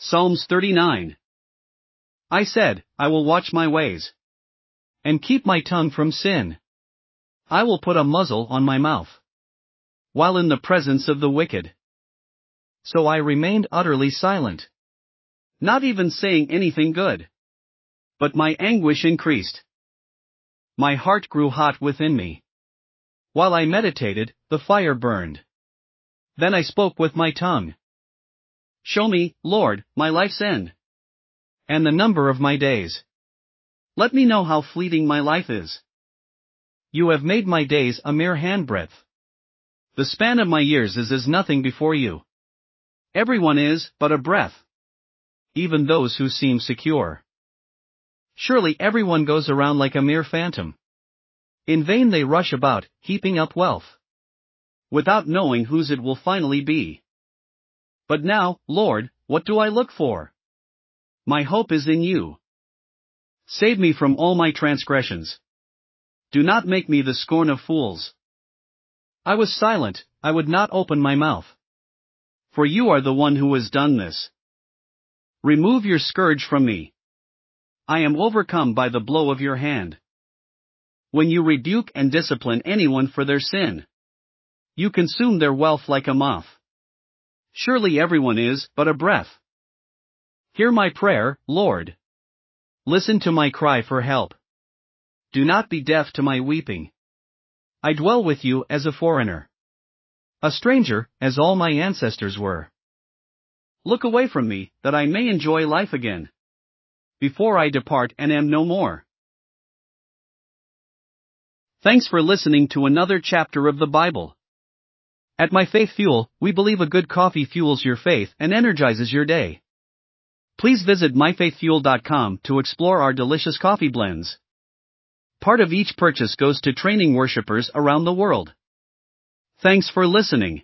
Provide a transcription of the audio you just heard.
Psalms 39. I said, I will watch my ways. And keep my tongue from sin. I will put a muzzle on my mouth. While in the presence of the wicked. So I remained utterly silent. Not even saying anything good. But my anguish increased. My heart grew hot within me. While I meditated, the fire burned. Then I spoke with my tongue. Show me, Lord, my life's end. And the number of my days. Let me know how fleeting my life is. You have made my days a mere handbreadth. The span of my years is as nothing before you. Everyone is but a breath. Even those who seem secure. Surely everyone goes around like a mere phantom. In vain they rush about, heaping up wealth. Without knowing whose it will finally be. But now, Lord, what do I look for? My hope is in you. Save me from all my transgressions. Do not make me the scorn of fools. I was silent, I would not open my mouth. For you are the one who has done this. Remove your scourge from me. I am overcome by the blow of your hand. When you rebuke and discipline anyone for their sin, you consume their wealth like a moth. Surely everyone is but a breath. Hear my prayer, Lord. Listen to my cry for help. Do not be deaf to my weeping. I dwell with you as a foreigner. A stranger, as all my ancestors were. Look away from me, that I may enjoy life again. Before I depart and am no more. Thanks for listening to another chapter of the Bible. At My Faith Fuel, we believe a good coffee fuels your faith and energizes your day. Please visit myfaithfuel.com to explore our delicious coffee blends. Part of each purchase goes to training worshippers around the world. Thanks for listening.